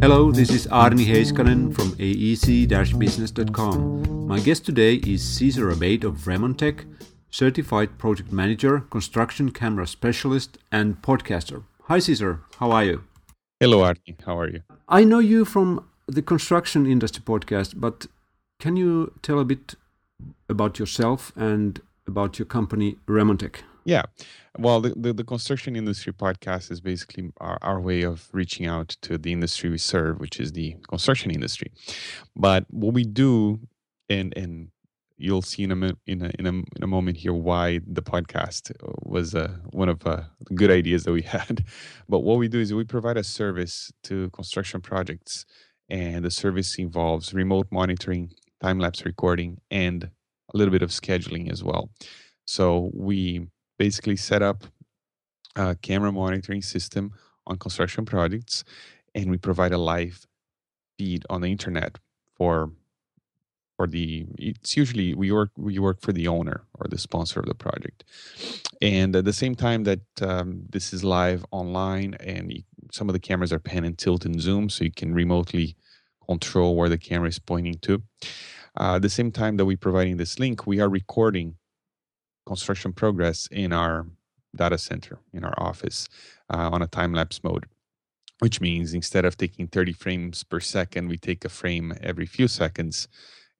Hello, this is Aarni Heiskanen from aec-business.com. My guest today is Cesar Abeid of Remontech, certified project manager, construction camera specialist, and podcaster. Hi, Cesar. How are you? Hello, Arni. How are you? I know you from the construction industry podcast, but can you tell a bit about yourself and about your company, Remontech? Yeah. Well, the, the, the, construction industry podcast is basically our, our way of reaching out to the industry we serve, which is the construction industry. But what we do, and and you'll see in a in a in a, in a moment here why the podcast was uh, one of uh, the good ideas that we had. But what we do is we provide a service to construction projects, and the service involves remote monitoring, time lapse recording, and a little bit of scheduling as well. So we basically set up a camera monitoring system on construction projects and we provide a live feed on the internet for for the it's usually we work we work for the owner or the sponsor of the project. And at the same time that um, this is live online and you, some of the cameras are pan and tilt and zoom so you can remotely control where the camera is pointing to. Uh, at the same time that we're providing this link we are recording construction progress in our data center, in our office, uh, on a time lapse mode, which means instead of taking 30 frames per second, we take a frame every few seconds.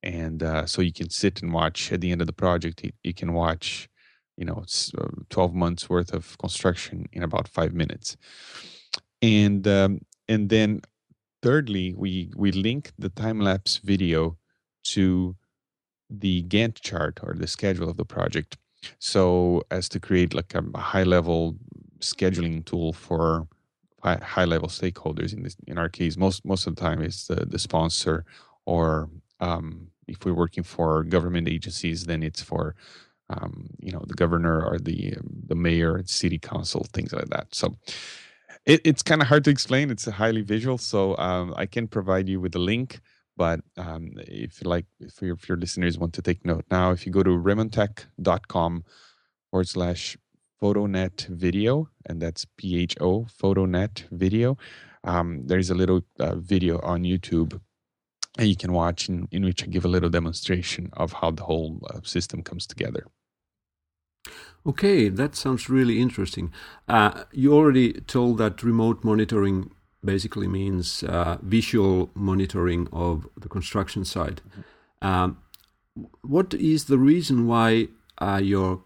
And uh, so you can sit and watch at the end of the project, you, you can watch, you know, uh, 12 months worth of construction in about five minutes. And, um, and then thirdly, we, we link the time lapse video to the Gantt chart or the schedule of the project so as to create like a high level scheduling tool for high level stakeholders in this in our case most most of the time it's the, the sponsor or um, if we're working for government agencies then it's for um, you know the governor or the the mayor city council things like that. So it, it's kind of hard to explain. It's highly visual. So um, i can provide you with a link but um, if like, if your, if your listeners want to take note now, if you go to remontech.com forward slash photonet video, and that's P H O photonet video, um, there's a little uh, video on YouTube and you can watch in, in which I give a little demonstration of how the whole uh, system comes together. Okay, that sounds really interesting. Uh, you already told that remote monitoring basically means uh, visual monitoring of the construction site. Mm-hmm. Um, what is the reason why uh, your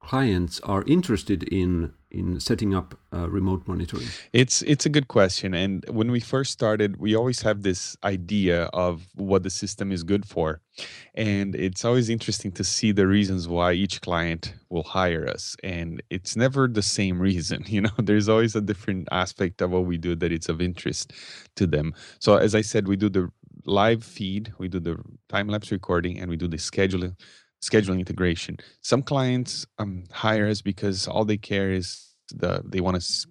clients are interested in in setting up uh, remote monitoring? It's it's a good question, and when we first started, we always have this idea of what the system is good for, and it's always interesting to see the reasons why each client will hire us, and it's never the same reason. You know, there's always a different aspect of what we do that it's of interest to them. So, as I said, we do the live feed, we do the time lapse recording, and we do the scheduling scheduling integration. Some clients um, hire us because all they care is the they want to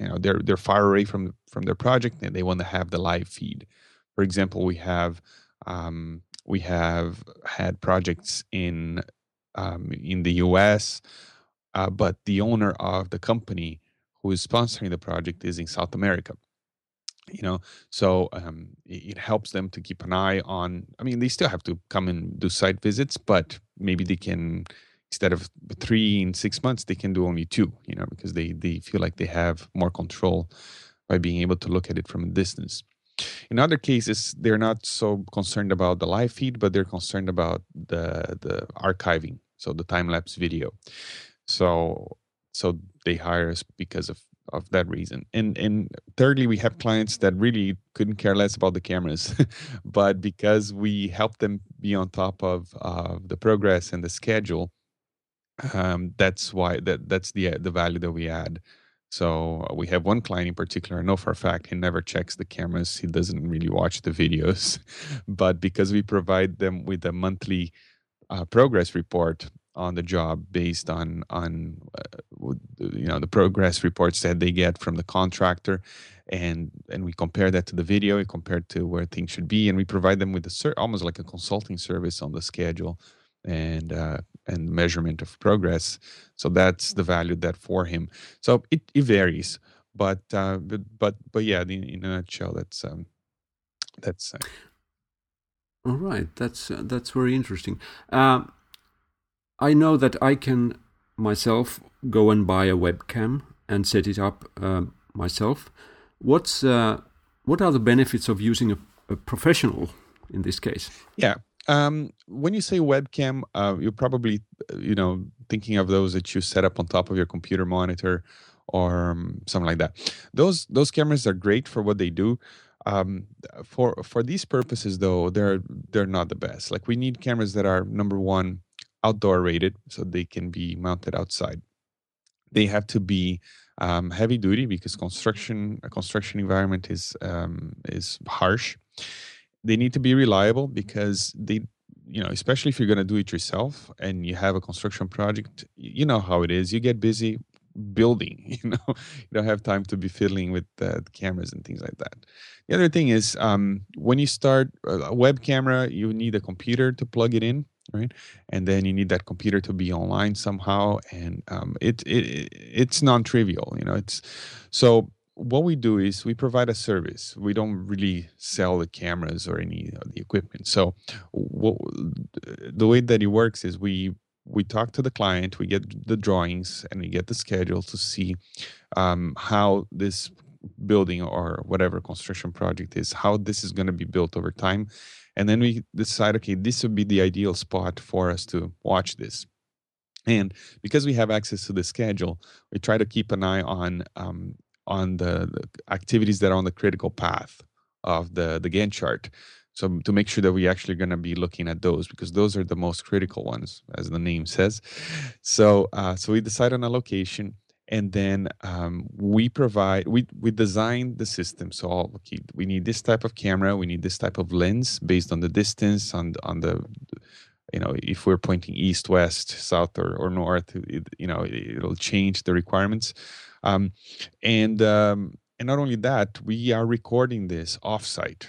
you know they're they're far away from from their project and they want to have the live feed. For example, we have um, we have had projects in um, in the U.S., uh, but the owner of the company who is sponsoring the project is in South America you know so um, it, helps them to keep an eye on i mean they still have to come and do site visits but maybe they can instead of three in six months they can do only two you know because they they feel like they have more control by being able to look at it from a distance. In other cases they're not so concerned about the live feed but they're concerned about the the archiving so the time lapse video. So so they hire us because of of that reason. And and thirdly, we have clients that really couldn't care less about the cameras, but because we help them be on top of uh, the progress and the schedule, um, that's why that that's the the value that we add. So uh, we have one client in particular. I know for a fact he never checks the cameras. He doesn't really watch the videos, but because we provide them with a monthly uh, progress report on the job based on on uh, you know the progress reports that they get from the contractor and and we compare that to the video we compare to where things should be and we provide them with a ser- almost like a consulting service on the schedule and uh, and measurement of progress so that's the value that for him so it, it varies but uh, but but but yeah, in, in a nutshell, that's um, that's. Uh, All right, that's uh, that's very interesting. Uh, I know that I can myself go and buy a webcam and set it up uh, myself. What's uh, what are the benefits of using a, a professional in this case? Yeah, um, when you say webcam, uh, you're probably you know thinking of those that you set up on top of your computer monitor or um, something like that. Those those cameras are great for what they do. Um, for for these purposes, though, they're they're not the best. Like we need cameras that are number one outdoor rated, so they can be mounted outside. They have to be um, heavy duty because construction a construction environment is um, is harsh. They need to be reliable because they you know especially if you're going to do it yourself and you have a construction project you know how it is you get busy building you know you don't have time to be fiddling with the cameras and things like that the other thing is um, when you start a web camera you need a computer to plug it in right? And then you need that computer to be online somehow and um, it, it it's non-trivial you know it's so what we do is we provide a service. We don't really sell the cameras or any of the equipment. So what, the way that it works is we we talk to the client we get the drawings and we get the schedule to see um, how this building or whatever construction project is how this is going to be built over time and then we decide okay this would be the ideal spot for us to watch this. And because we have access to the schedule we try to keep an eye on um, on the, the, activities that are on the critical path of the the gantt chart. So to make sure that we actually going to be looking at those because those are the most critical ones as the name says. So uh, so we decide on a location and then um, we provide we we design the system. So okay, we need this type of camera we need this type of lens based on the distance on on the you know if we're pointing east west south or, or north it, you know it'll change the requirements. Um, and um, and not only that we are recording this offsite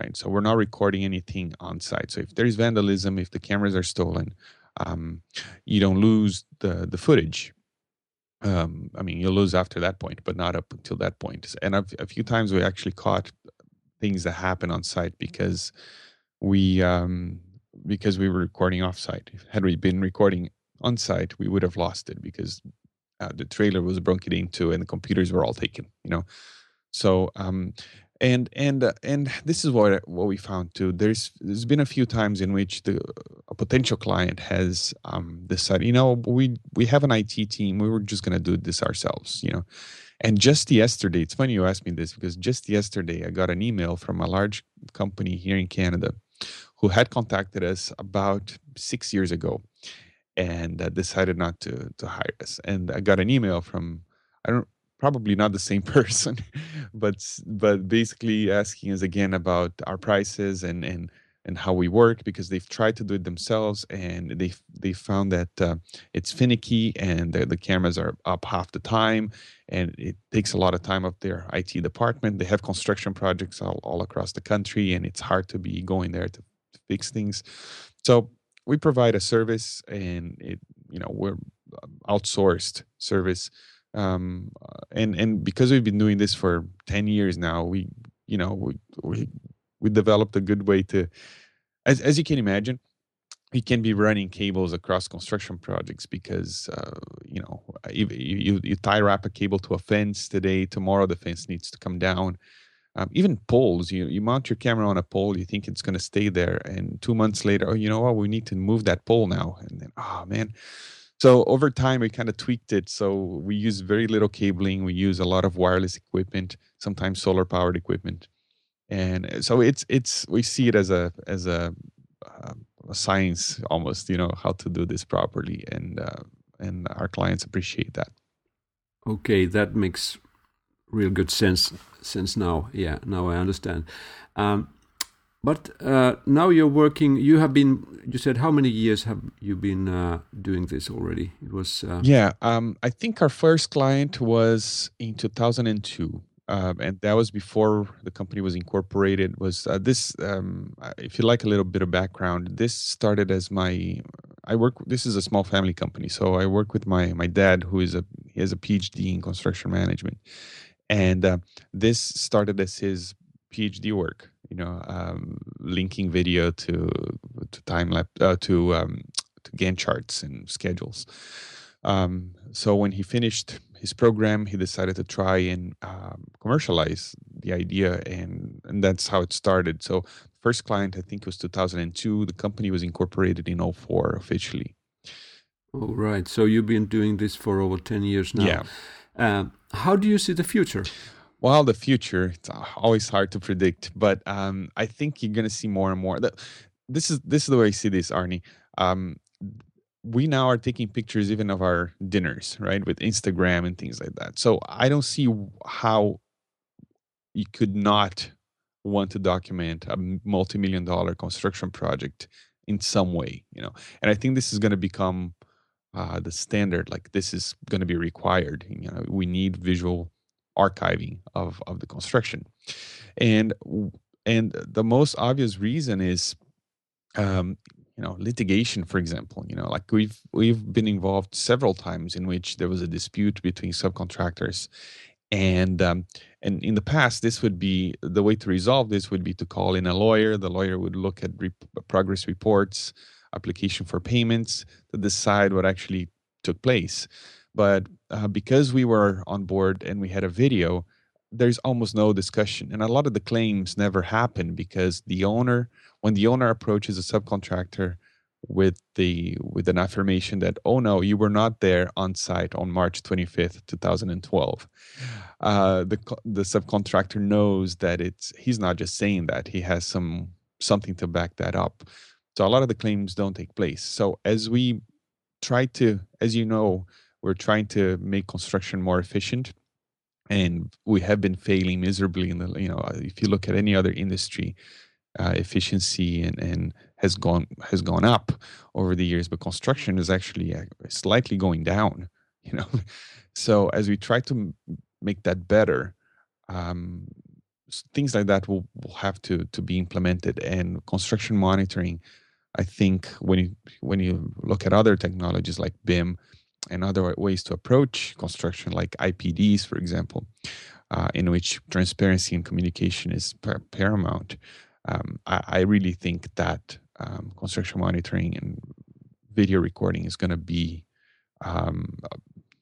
right? So we're not recording anything on site so if there's vandalism if the cameras are stolen um, you don't lose the the footage um, I mean, you'll lose after that point, but not up until that point. And a, a few times we actually caught things that happen on site because we um, because we were recording off site. Had we been recording on site, we would have lost it because uh, the trailer was broken into and the computers were all taken. You know, so um, and and uh, and this is what what we found too. There's there's been a few times in which the a potential client has um, decided you know we we have an IT team. We were just going to do this ourselves you know. And just yesterday it's funny you asked me this because just yesterday I got an email from a large company here in Canada who had contacted us about 6 years ago and uh, decided not to to hire us. And I got an email from I don't probably not the same person but but basically asking us again about our prices and and and how we work because they've tried to do it themselves and they they found that uh, it's finicky and the, the cameras are up half the time and it takes a lot of time of their IT department. They have construction projects all, all across the country and it's hard to be going there to, to fix things. So we provide a service and it you know we're uh, outsourced service um, and and because we've been doing this for 10 years now we you know we we, we developed a good way to as, as you can imagine we can be running cables across construction projects because uh, you know you, you, you tie wrap a cable to a fence today tomorrow the fence needs to come down. Um, even poles you, you mount your camera on a pole you think it's going to stay there and two months later oh you know what? We need to move that pole now. And then oh man so over time, we kind of tweaked it. So we use very little cabling. We use a lot of wireless equipment, sometimes solar powered equipment, and uh, so it's it's we see it as a as a, uh, a science almost. You know how to do this properly, and uh, and our clients appreciate that. Okay, that makes real good sense. Sense now, yeah, now I understand. Um, but uh, now you're working. You have been. You said how many years have you been uh, doing this already? It was. Uh, yeah, um, I think our first client was in 2002, um, and that was before the company was incorporated. Was uh, this? Um, if you like a little bit of background, this started as my. I work. This is a small family company, so I work with my my dad, who is a he has a PhD in construction management, and uh, this started as his PhD work. You know, um, linking video to to time lapse uh, to um, to Gantt charts and schedules. Um, so when he finished his program, he decided to try and um, commercialize the idea, and and that's how it started. So first client, I think, was 2002. The company was incorporated in 04 officially. Oh, right. So you've been doing this for over 10 years now. Yeah. Uh, how do you see the future? Well, the future, it's always hard to predict, but um, I think you're going to see more and more. This is this is the way I see this, Aarni. Um, we now are taking pictures even of our dinners, right, with Instagram and things like that. So I don't see how you could not want to document a multi-million dollar construction project in some way, you know. And I think this is going to become uh, the standard. Like this is going to be required. You know, we need visual archiving of of the construction, and and the most obvious reason is um, you know litigation for example you know like we've we've been involved several times in which there was a dispute between subcontractors and um, and in the past this would be the way to resolve this would be to call in a lawyer. The lawyer would look at re- progress reports application for payments to decide what actually took place but uh, because we were on board and we had a video there's almost no discussion and a lot of the claims never happen because the owner when the owner approaches a subcontractor with the with an affirmation that oh no you were not there on site on march 25th 2012 uh, the the subcontractor knows that it's he's not just saying that he has some something to back that up. So a lot of the claims don't take place. So as we try to as you know we're trying to make construction more efficient and we have been failing miserably in the you know if you look at any other industry uh, efficiency and, and has gone has gone up over the years, but construction is actually uh, slightly going down. You know, so as we try to make that better, um, things like that will, will have to to be implemented. And construction monitoring, I think, when you when you look at other technologies like BIM and other ways to approach construction, like IPDs, for example, uh, in which transparency and communication is paramount um, I, I, really think that um, construction monitoring and video recording is going to be um,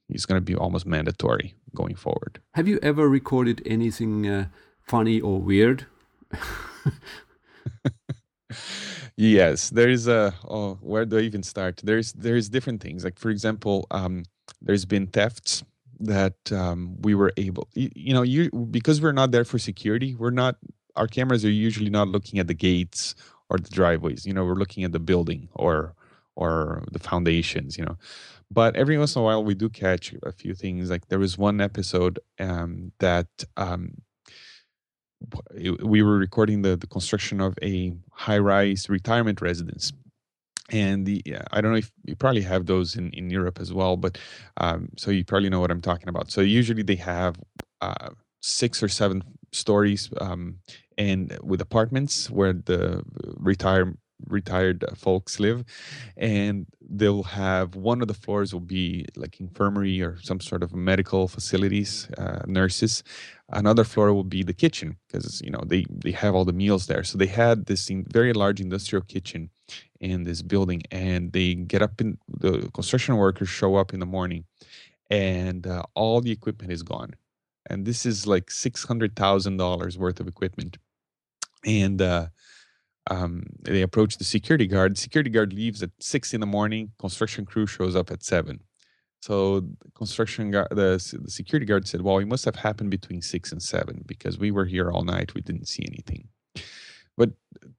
is going to be almost mandatory going forward. Have you ever recorded anything uh, funny or weird? yes, there is a. Oh, where do I even start? There's there's different things. Like for example, um, there's been thefts that um, we were able. You, you know, you because we're not there for security. We're not our cameras are usually not looking at the gates or the driveways. You know, we're looking at the building or or the foundations. You know, but every once in a while we do catch a few things. Like there was one episode um, that um, we were recording the the construction of a high rise retirement residence. And the I don't know if you probably have those in, in Europe as well, but um, so you probably know what I'm talking about. So usually they have uh, six or seven stories um, and with apartments where the retired retired folks live and they'll have one of the floors will be like infirmary or some sort of medical facilities uh, nurses another floor will be the kitchen because you know they they have all the meals there so they had this very large industrial kitchen in this building and they get up in the construction workers show up in the morning and uh, all the equipment is gone and this is like six hundred thousand dollars worth of equipment. And uh, um, they approach the security guard. Security guard leaves at six in the morning. Construction crew shows up at seven. So the construction guard, the, the security guard said, "Well, it must have happened between six and seven because we were here all night. We didn't see anything." But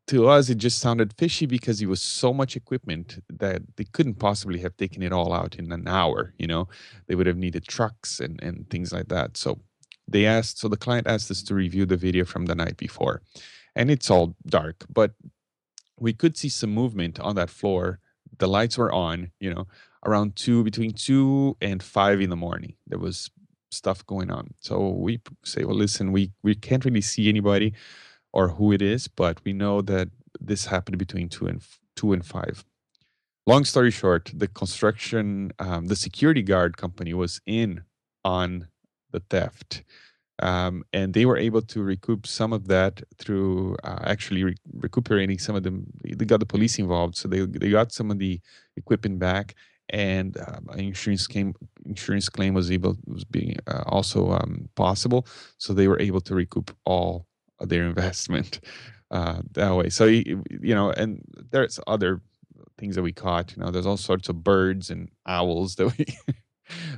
to us, it just sounded fishy because it was so much equipment that they couldn't possibly have taken it all out in an hour. You know, they would have needed trucks and and things like that. So they asked so the client asked us to review the video from the night before and it's all dark but we could see some movement on that floor the lights were on you know around two between two and five in the morning there was stuff going on so we say well listen we we can't really see anybody or who it is but we know that this happened between two and two and five long story short the construction um, the security guard company was in on the theft. Um, and they were able to recoup some of that through uh, actually re- recuperating some of them. They got the police involved, so they they got some of the equipment back, and um, insurance claim insurance claim was able was being uh, also um, possible. So they were able to recoup all of their investment uh, that way. So you, you know, and there's other things that we caught. You know, there's all sorts of birds and owls that we.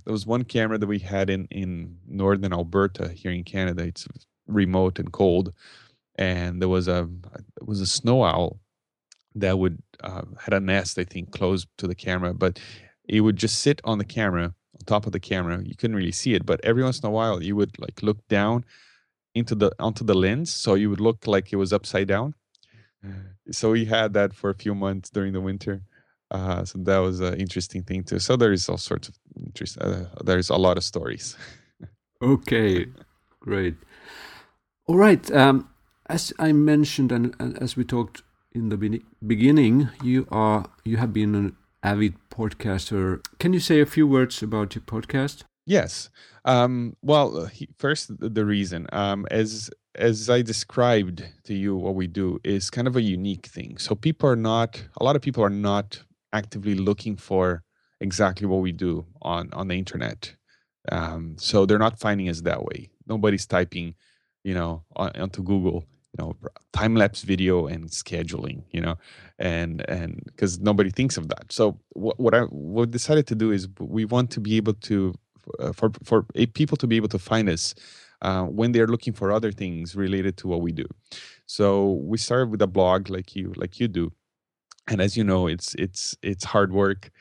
There was one camera that we had in in northern Alberta here in Canada. It's remote and cold, and there was a was a snow owl that would uh, had a nest I think close to the camera, but it would just sit on the camera on top of the camera. You couldn't really see it, but every once in a while you would like look down into the onto the lens, so you would look like it was upside down. So we had that for a few months during the winter. Uh, so that was an interesting thing too. So there is all sorts of Uh, there's a lot of stories. okay, great. All right. Um, as I mentioned, and, and, as we talked in the be- beginning, you are you have been an avid podcaster. Can you say a few words about your podcast? Yes. Um, well, first, the reason, um, as as I described to you, what we do is kind of a unique thing. So people are not, a lot of people are not actively looking for exactly what we do on on the internet. Um, so they're not finding us that way. Nobody's typing, you know, on, onto Google, you know, time lapse video and scheduling, you know, and and because nobody thinks of that. So what what I what decided to do is we want to be able to uh, for for people to be able to find us uh, when they're looking for other things related to what we do. So we started with a blog like you like you do, and as you know, it's it's it's hard work,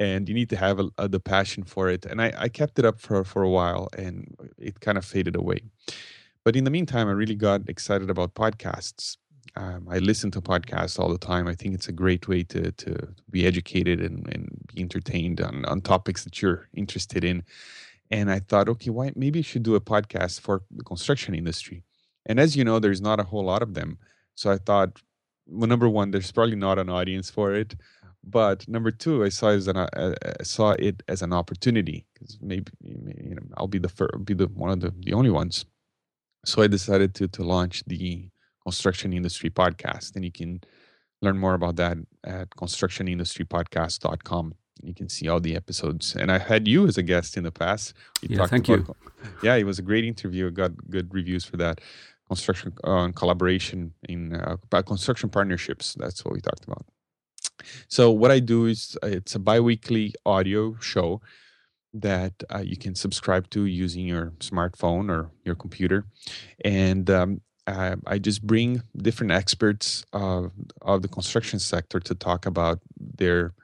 and you need to have a, a, the passion for it. And I, I kept it up for for a while, and it kind of faded away. But in the meantime, I really got excited about podcasts. Um, I listen to podcasts all the time. I think it's a great way to to be educated and, and be entertained on, on topics that you're interested in. And I thought, okay, why maybe I should do a podcast for the construction industry. And as you know, there's not a whole lot of them. So I thought, well, number one, there's probably not an audience for it. But number two, I saw it as an uh, I saw it as an opportunity because maybe you know I'll be the first, be the one of the, the only ones. So I decided to to launch the construction industry podcast, and you can learn more about that at constructionindustrypodcast.com you can see all the episodes. And I had you as a guest in the past. We yeah, thank about, you. Yeah, it was a great interview. I got good reviews for that. Construction uh, collaboration in uh, construction partnerships. That's what we talked about. So what I do is uh, it's a biweekly audio show that uh, you can subscribe to using your smartphone or your computer, and um, uh, I just bring different experts of of the construction sector to talk about their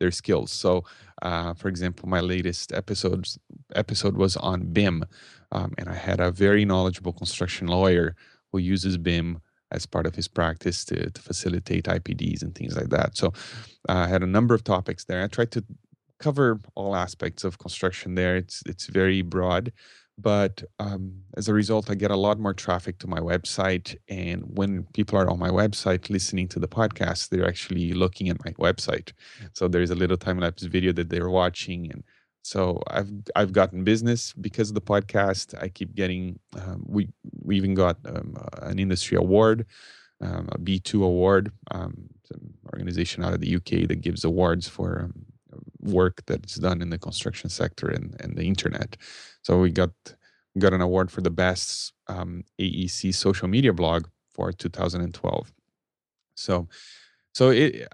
their skills. So, uh, for example, my latest episode episode was on BIM, um, and I had a very knowledgeable construction lawyer who uses BIM as part of his practice to, to facilitate IPDs and things like that. So, uh, I had a number of topics there. I tried to cover all aspects of construction there. It's it's very broad, but um, as a result i get a lot more traffic to my website and when people are on my website listening to the podcast they're actually looking at my website so there's a little time lapse video that they're watching and so i've i've gotten business because of the podcast i keep getting um, we we even got um, an industry award um, a Be2 award um, an organization out of the uk that gives awards for um, work that's done in the construction sector and, and the internet. So we got got an award for the best um, AEC social media blog for 2012. So so it,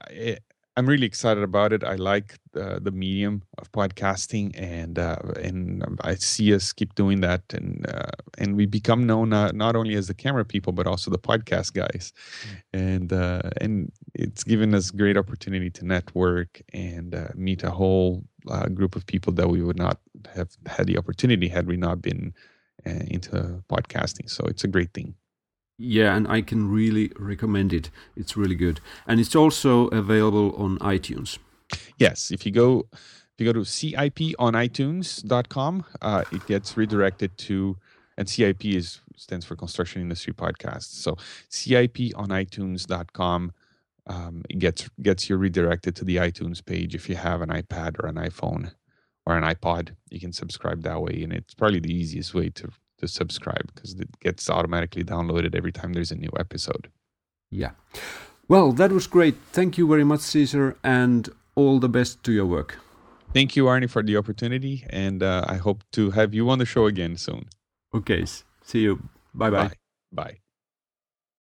I'm really excited about it. I like the, the medium of podcasting, and uh, and I see us keep doing that, and uh, and we become known uh, not only as the camera people, but also the podcast guys, and uh, and it's given us great opportunity to network and uh, meet a whole uh, group of people that we would not have had the opportunity had we not been into podcasting. So it's a great thing. Yeah, and I can really recommend it. It's really good, and it's also available on iTunes. Yes, if you go if you go to CIP on iTunes.com, uh, it gets redirected to and CIP is stands for Construction Industry Podcast. So CIP on iTunes.com um, it gets gets you redirected to the iTunes page. If you have an iPad or an iPhone or an iPod, you can subscribe that way, and it's probably the easiest way to to subscribe because it gets automatically downloaded every time there's a new episode. Yeah. Well, that was great. Thank you very much, Cesar, and all the best to your work. Thank you, Aarni, for the opportunity, and uh, I hope to have you on the show again soon. Okay. See you. Bye-bye. Bye. Bye.